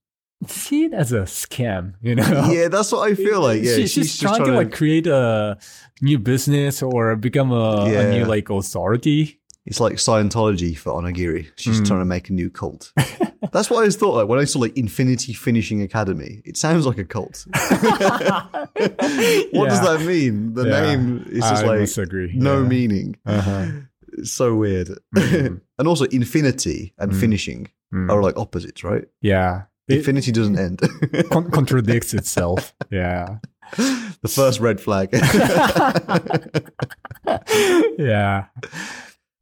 Speaker 2: see it as a scam, you know.
Speaker 1: Yeah, that's what I feel like. Yeah,
Speaker 2: She- she's, trying, to like create a new business or become a, a new like authority.
Speaker 1: It's like Scientology for onigiri. She's
Speaker 2: Mm.
Speaker 1: trying to make a new cult. That's what I always thought. Like when I saw like Infinity Finishing Academy, it sounds like a cult. what does that mean? The
Speaker 2: Yeah.
Speaker 1: name is just
Speaker 2: I
Speaker 1: like
Speaker 2: must agree.
Speaker 1: no
Speaker 2: yeah.
Speaker 1: meaning.
Speaker 2: Uh-huh.
Speaker 1: It's so weird.
Speaker 2: Mhm.
Speaker 1: and also, infinity and
Speaker 2: Mm.
Speaker 1: finishing
Speaker 2: Mm.
Speaker 1: are like opposites, right?
Speaker 2: Yeah. It
Speaker 1: Infinity doesn't end.
Speaker 2: con- contradicts itself. Yeah.
Speaker 1: the first red flag.
Speaker 2: yeah.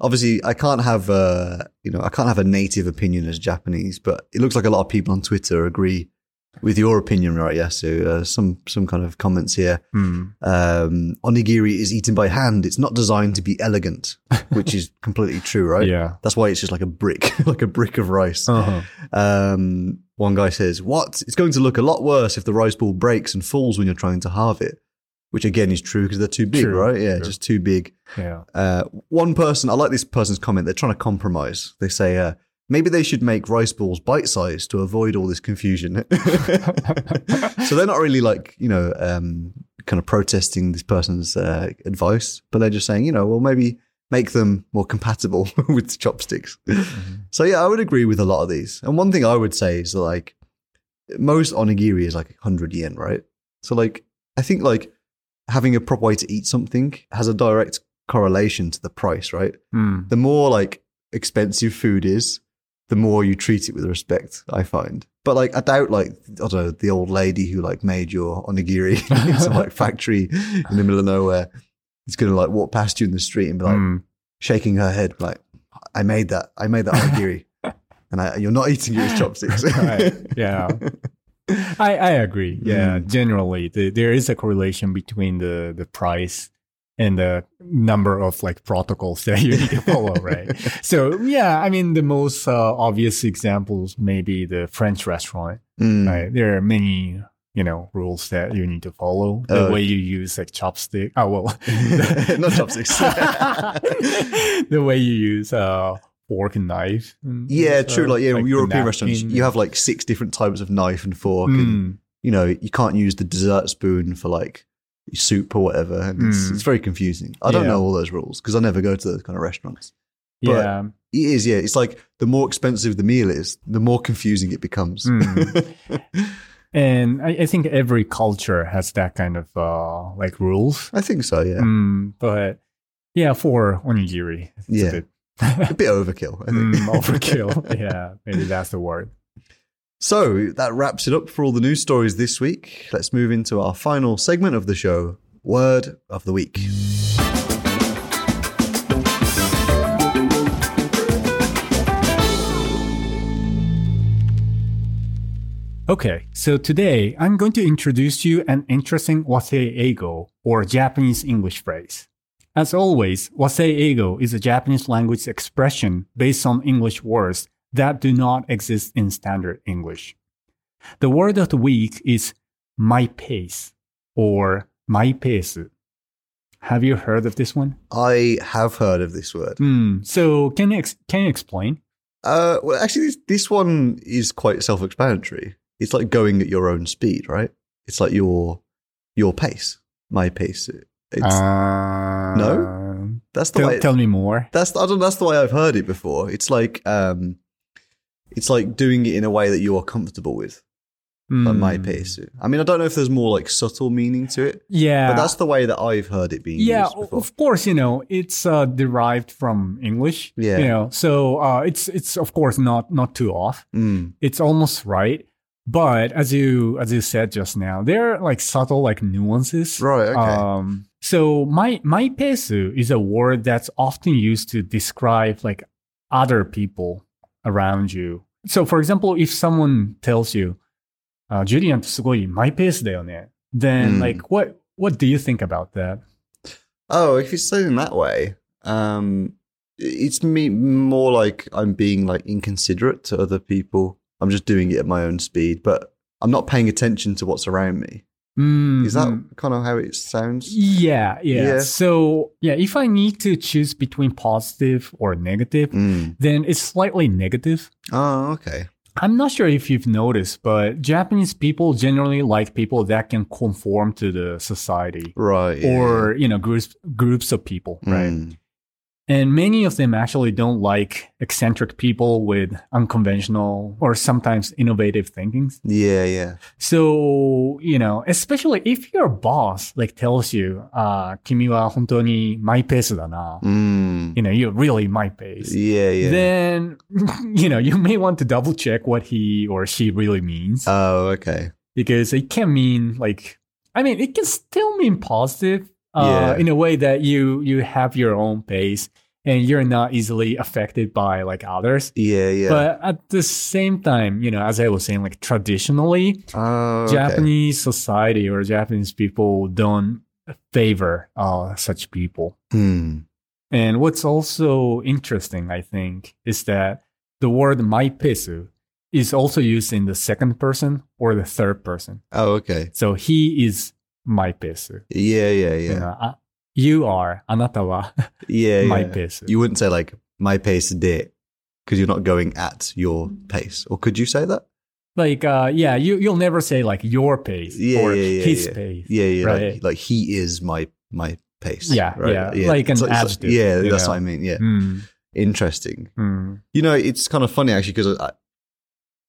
Speaker 1: Obviously, I can't have uh, you know, I can't have a native opinion as Japanese, but it looks like a lot of people on Twitter agree with your opinion, right? Yeah. So uh, some some kind of comments here.
Speaker 2: Hmm.
Speaker 1: Um, onigiri is eaten by hand. It's not designed to be elegant, which is completely true, right?
Speaker 2: Yeah.
Speaker 1: That's why it's just like a brick, like a brick of rice.
Speaker 2: Uh-huh.
Speaker 1: Um, one guy says, "What? It's going to look a lot worse if the rice ball breaks and falls when you're trying to halve it." Which again is true because they're too big,
Speaker 2: True,
Speaker 1: right? Yeah,
Speaker 2: true.
Speaker 1: just too big.
Speaker 2: Yeah.
Speaker 1: Uh, one person, I like this person's comment. They're trying to compromise. They say, uh, maybe they should make rice balls bite sized to avoid all this confusion. so they're not really like, you know, um, kind of protesting this person's uh, advice, but they're just saying, you know, well, maybe make them more compatible with chopsticks. So yeah, I would agree with a lot of these. And one thing I would say is that, like most onigiri is like 100 yen, right? So like, I think like having a proper way to eat something has a direct correlation to the price, right?
Speaker 2: Mm.
Speaker 1: The more like expensive food is, the more you treat it with respect, I find. But like, I doubt like, I don't know, the old lady who like made your onigiri in some like factory in the middle of nowhere is going to like walk past you in the street and be like
Speaker 2: Mm.
Speaker 1: shaking her head like, I made that. I made that onigiri. and I, you're not eating it with chopsticks.
Speaker 2: Right. Yeah. I, I agree. Yeah.
Speaker 1: Mm.
Speaker 2: Generally, the, there is a correlation between the, the price and the number of like protocols that you need to follow, right? so yeah, I mean, the most uh, obvious examples may be the French restaurant,
Speaker 1: Mm.
Speaker 2: right? There are many, you know, rules that you need to follow. The
Speaker 1: Oh.
Speaker 2: way you use like chopstick. Oh, well,
Speaker 1: Not chopsticks.
Speaker 2: the way you use uh, fork and knife. and
Speaker 1: Yeah,
Speaker 2: stuff,
Speaker 1: true. Like, yeah,
Speaker 2: the
Speaker 1: European restaurants, you have like six different types of knife and fork.
Speaker 2: and-
Speaker 1: And,
Speaker 2: Mm.
Speaker 1: you know, you can't use the dessert spoon for like soup or whatever. And it's,
Speaker 2: Mm.
Speaker 1: it's very confusing. I don't
Speaker 2: Yeah.
Speaker 1: know all those rules because I never go to those kind of restaurants. But-
Speaker 2: yeah.
Speaker 1: It is, yeah. It's like the more expensive the meal is, the more confusing it becomes.
Speaker 2: Mm. And I, I think every culture has that kind of uh, like rules.
Speaker 1: I think so, yeah.
Speaker 2: Mm, but yeah, for onigiri, it's
Speaker 1: Yeah.
Speaker 2: a bit
Speaker 1: A bit overkill, I think.
Speaker 2: mm, overkill. yeah, maybe that's the word.
Speaker 1: So that wraps it up for all the news stories this week. Let's move into our final segment of the show Word of the Week.
Speaker 2: Okay, so today I'm going to introduce you an interesting wasei eigo or Japanese English phrase. As always, wasei eigo is a Japanese language expression based on English words that do not exist in standard English. The word of the week is my pace or my pace. Have you heard of this one?
Speaker 1: I have heard of this word.
Speaker 2: Hmm. So can you ex- can you explain?
Speaker 1: Uh, well, actually, this, this one is quite self-explanatory. It's like going at your own speed, right? It's like your your pace, my pace. It's
Speaker 2: Uh,
Speaker 1: No? that's the
Speaker 2: Tell,
Speaker 1: way.
Speaker 2: tell me more.
Speaker 1: that's I don't. That's the way I've heard it before. It's like um, it's like doing it in a way that you are comfortable with, like my
Speaker 2: Hmm.
Speaker 1: pace. I mean, I don't know if there's more like subtle meaning to it,
Speaker 2: Yeah.
Speaker 1: but that's the way that I've heard it being
Speaker 2: yeah,
Speaker 1: used before.
Speaker 2: of course, you know, it's uh, derived from English.
Speaker 1: Yeah.
Speaker 2: You know, so uh, it's it's of course not not too off.
Speaker 1: Mm,
Speaker 2: It's almost right. But as you as you said just now, there are like subtle like nuances.
Speaker 1: right. Okay.
Speaker 2: Um, so my my pesu is a word that's often used to describe like other people around you. So for example, if someone tells you, uh, "Julian ってすごいマイペースだよね," then
Speaker 1: Mm.
Speaker 2: like what what do you think about that?
Speaker 1: Oh, if it's saying that way, um, it's me more like I'm being like inconsiderate to other people. I'm just doing it at my own speed, but I'm not paying attention to what's around me. Is that
Speaker 2: Mhm.
Speaker 1: kind of how it sounds?
Speaker 2: Yeah, yeah,
Speaker 1: Yeah.
Speaker 2: So yeah, if I need to choose between positive or negative,
Speaker 1: Mm.
Speaker 2: then it's slightly negative.
Speaker 1: Oh, okay.
Speaker 2: I'm not sure if you've noticed, but Japanese people generally like people that can conform to the society
Speaker 1: Right. yeah,
Speaker 2: or, you know, groups groups of people,
Speaker 1: yeah.
Speaker 2: right?
Speaker 1: Mm.
Speaker 2: And many of them actually don't like eccentric people with unconventional or sometimes innovative thinkings.
Speaker 1: Yeah, yeah.
Speaker 2: So, you know, especially if your boss like tells you, uh, 君は本当にマイペースだな.
Speaker 1: Mm.
Speaker 2: You know, you're really my pace.
Speaker 1: Yeah, yeah.
Speaker 2: Then, you know, you may want to double check what he or she really means
Speaker 1: oh, okay.
Speaker 2: because it can mean like, I mean, it can still mean positive, uh,
Speaker 1: Yeah.
Speaker 2: in a way that you, you have your own pace and you're not easily affected by like others.
Speaker 1: Yeah, yeah.
Speaker 2: But at the same time, you know, as I was saying, like traditionally,
Speaker 1: oh, okay.
Speaker 2: Japanese society or Japanese people don't favor uh, such people.
Speaker 1: Hmm.
Speaker 2: And what's also interesting, I think, is that the word maipesu is also used in the second person or the third person.
Speaker 1: Oh, okay.
Speaker 2: So he is maipesu.
Speaker 1: Yeah, yeah,
Speaker 2: You,
Speaker 1: yeah.
Speaker 2: know, "あ you are, あなたは
Speaker 1: Yeah, yeah.
Speaker 2: maipesu.
Speaker 1: You wouldn't say like my pace de because you're not going at your pace. Or could you say that?
Speaker 2: like, uh, yeah, you, you'll never say like your pace
Speaker 1: Yeah,
Speaker 2: or
Speaker 1: yeah, yeah,
Speaker 2: his
Speaker 1: yeah.
Speaker 2: pace.
Speaker 1: Yeah, yeah.
Speaker 2: Right.
Speaker 1: Like, like he is my my pace.
Speaker 2: Yeah,
Speaker 1: right?
Speaker 2: yeah, like an
Speaker 1: So it's
Speaker 2: adjective,
Speaker 1: yeah,
Speaker 2: you
Speaker 1: that's
Speaker 2: know.
Speaker 1: what I mean. Yeah,
Speaker 2: Mm,
Speaker 1: interesting.
Speaker 2: mm.
Speaker 1: You know, it's kind of funny actually because I,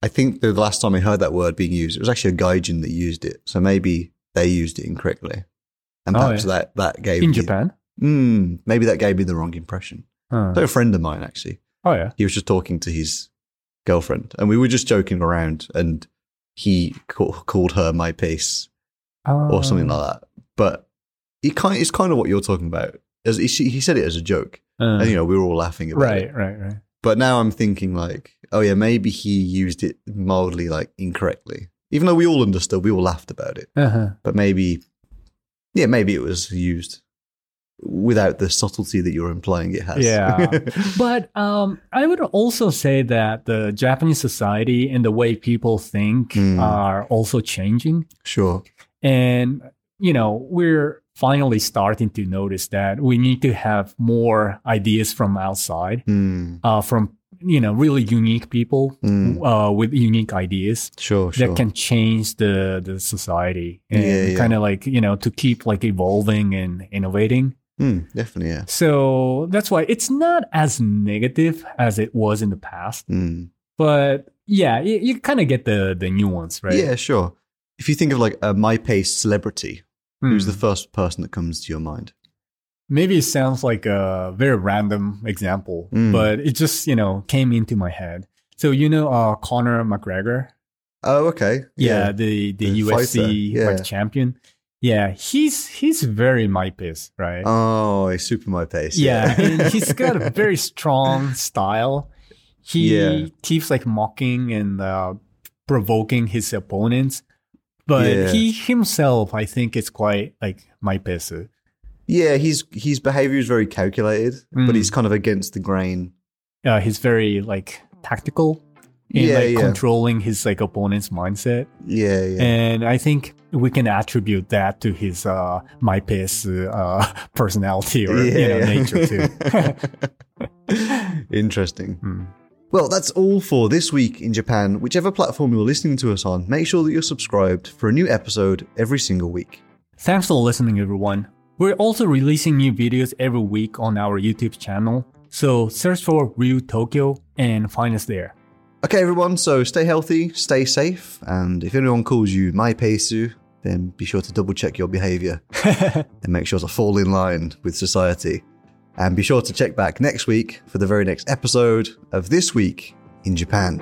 Speaker 1: I think the last time I heard that word being used, it was actually a gaijin that used it. So maybe they used it incorrectly. and
Speaker 2: Oh,
Speaker 1: perhaps
Speaker 2: yeah.
Speaker 1: that that gave
Speaker 2: in
Speaker 1: me-
Speaker 2: Japan.
Speaker 1: Mm, maybe that gave me the wrong impression.
Speaker 2: Huh.
Speaker 1: So a friend of mine actually,
Speaker 2: Oh yeah.
Speaker 1: he was just talking to his girlfriend, and we were just joking around, and he ca- called her my pace or something like that. But it kind it's kind of what you're talking about. As he, he said it as a joke,
Speaker 2: Uh,
Speaker 1: and you know we were all laughing about
Speaker 2: right,
Speaker 1: it.
Speaker 2: Right, right, right.
Speaker 1: But now I'm thinking like, oh yeah, maybe he used it mildly like incorrectly. Even though we all understood, we all laughed about it.
Speaker 2: Uh-huh.
Speaker 1: But maybe, yeah, maybe it was used without the subtlety that you're implying it has.
Speaker 2: Yeah. But um, I would also say that the Japanese society and the way people think
Speaker 1: Mm.
Speaker 2: are also changing.
Speaker 1: sure.
Speaker 2: And, you know, we're finally starting to notice that we need to have more ideas from outside,
Speaker 1: Mm,
Speaker 2: uh, from, you know, really unique people
Speaker 1: mm,
Speaker 2: uh, with unique ideas
Speaker 1: sure, sure.
Speaker 2: that can change the, the society and
Speaker 1: Yeah, yeah.
Speaker 2: kind of like, you know, to keep like evolving and innovating.
Speaker 1: Mm, definitely, yeah.
Speaker 2: So that's why it's not as negative as it was in the past.
Speaker 1: Mm.
Speaker 2: But yeah, you, you kind of get the, the nuance, right?
Speaker 1: Yeah, sure. If you think of like a my pace celebrity, who's
Speaker 2: Hmm.
Speaker 1: the first person that comes to your mind?
Speaker 2: Maybe it sounds like a very random example,
Speaker 1: Mm.
Speaker 2: but it just, you know, came into my head. So, you know, uh, Conor McGregor,
Speaker 1: Oh, okay.
Speaker 2: yeah, the, the,
Speaker 1: The
Speaker 2: UFC
Speaker 1: yeah.
Speaker 2: like champion. Yeah, he's he's very my pace, right?
Speaker 1: Oh, he's super my pace.
Speaker 2: yeah, and he's got a very strong style. He
Speaker 1: Yeah.
Speaker 2: keeps like mocking and uh, provoking his opponents, but
Speaker 1: Yeah.
Speaker 2: he himself, I think, is quite like my pace.
Speaker 1: Yeah. He's his behavior is very calculated,
Speaker 2: Mm.
Speaker 1: but he's kind of against the grain.
Speaker 2: Uh, he's very like tactical in
Speaker 1: Yeah,
Speaker 2: like
Speaker 1: yeah.
Speaker 2: controlling his like opponent's mindset,
Speaker 1: Yeah, yeah.
Speaker 2: and I think we can attribute that to his uh, my pace uh, personality or you know,
Speaker 1: Yeah, yeah.
Speaker 2: nature too.
Speaker 1: Interesting.
Speaker 2: Hmm.
Speaker 1: Well, that's all for this week in Japan. Whichever platform you're listening to us on, make sure that you're subscribed for a new episode every single week.
Speaker 2: Thanks for listening, everyone. We're also releasing new videos every week on our YouTube channel, so search for Real Tokyo and find us there.
Speaker 1: Okay, everyone, so stay healthy, stay safe, and if anyone calls you my peisu, then be sure to double check your behavior and make sure to fall in line with society. And be sure to check back next week for the very next episode of This Week in Japan.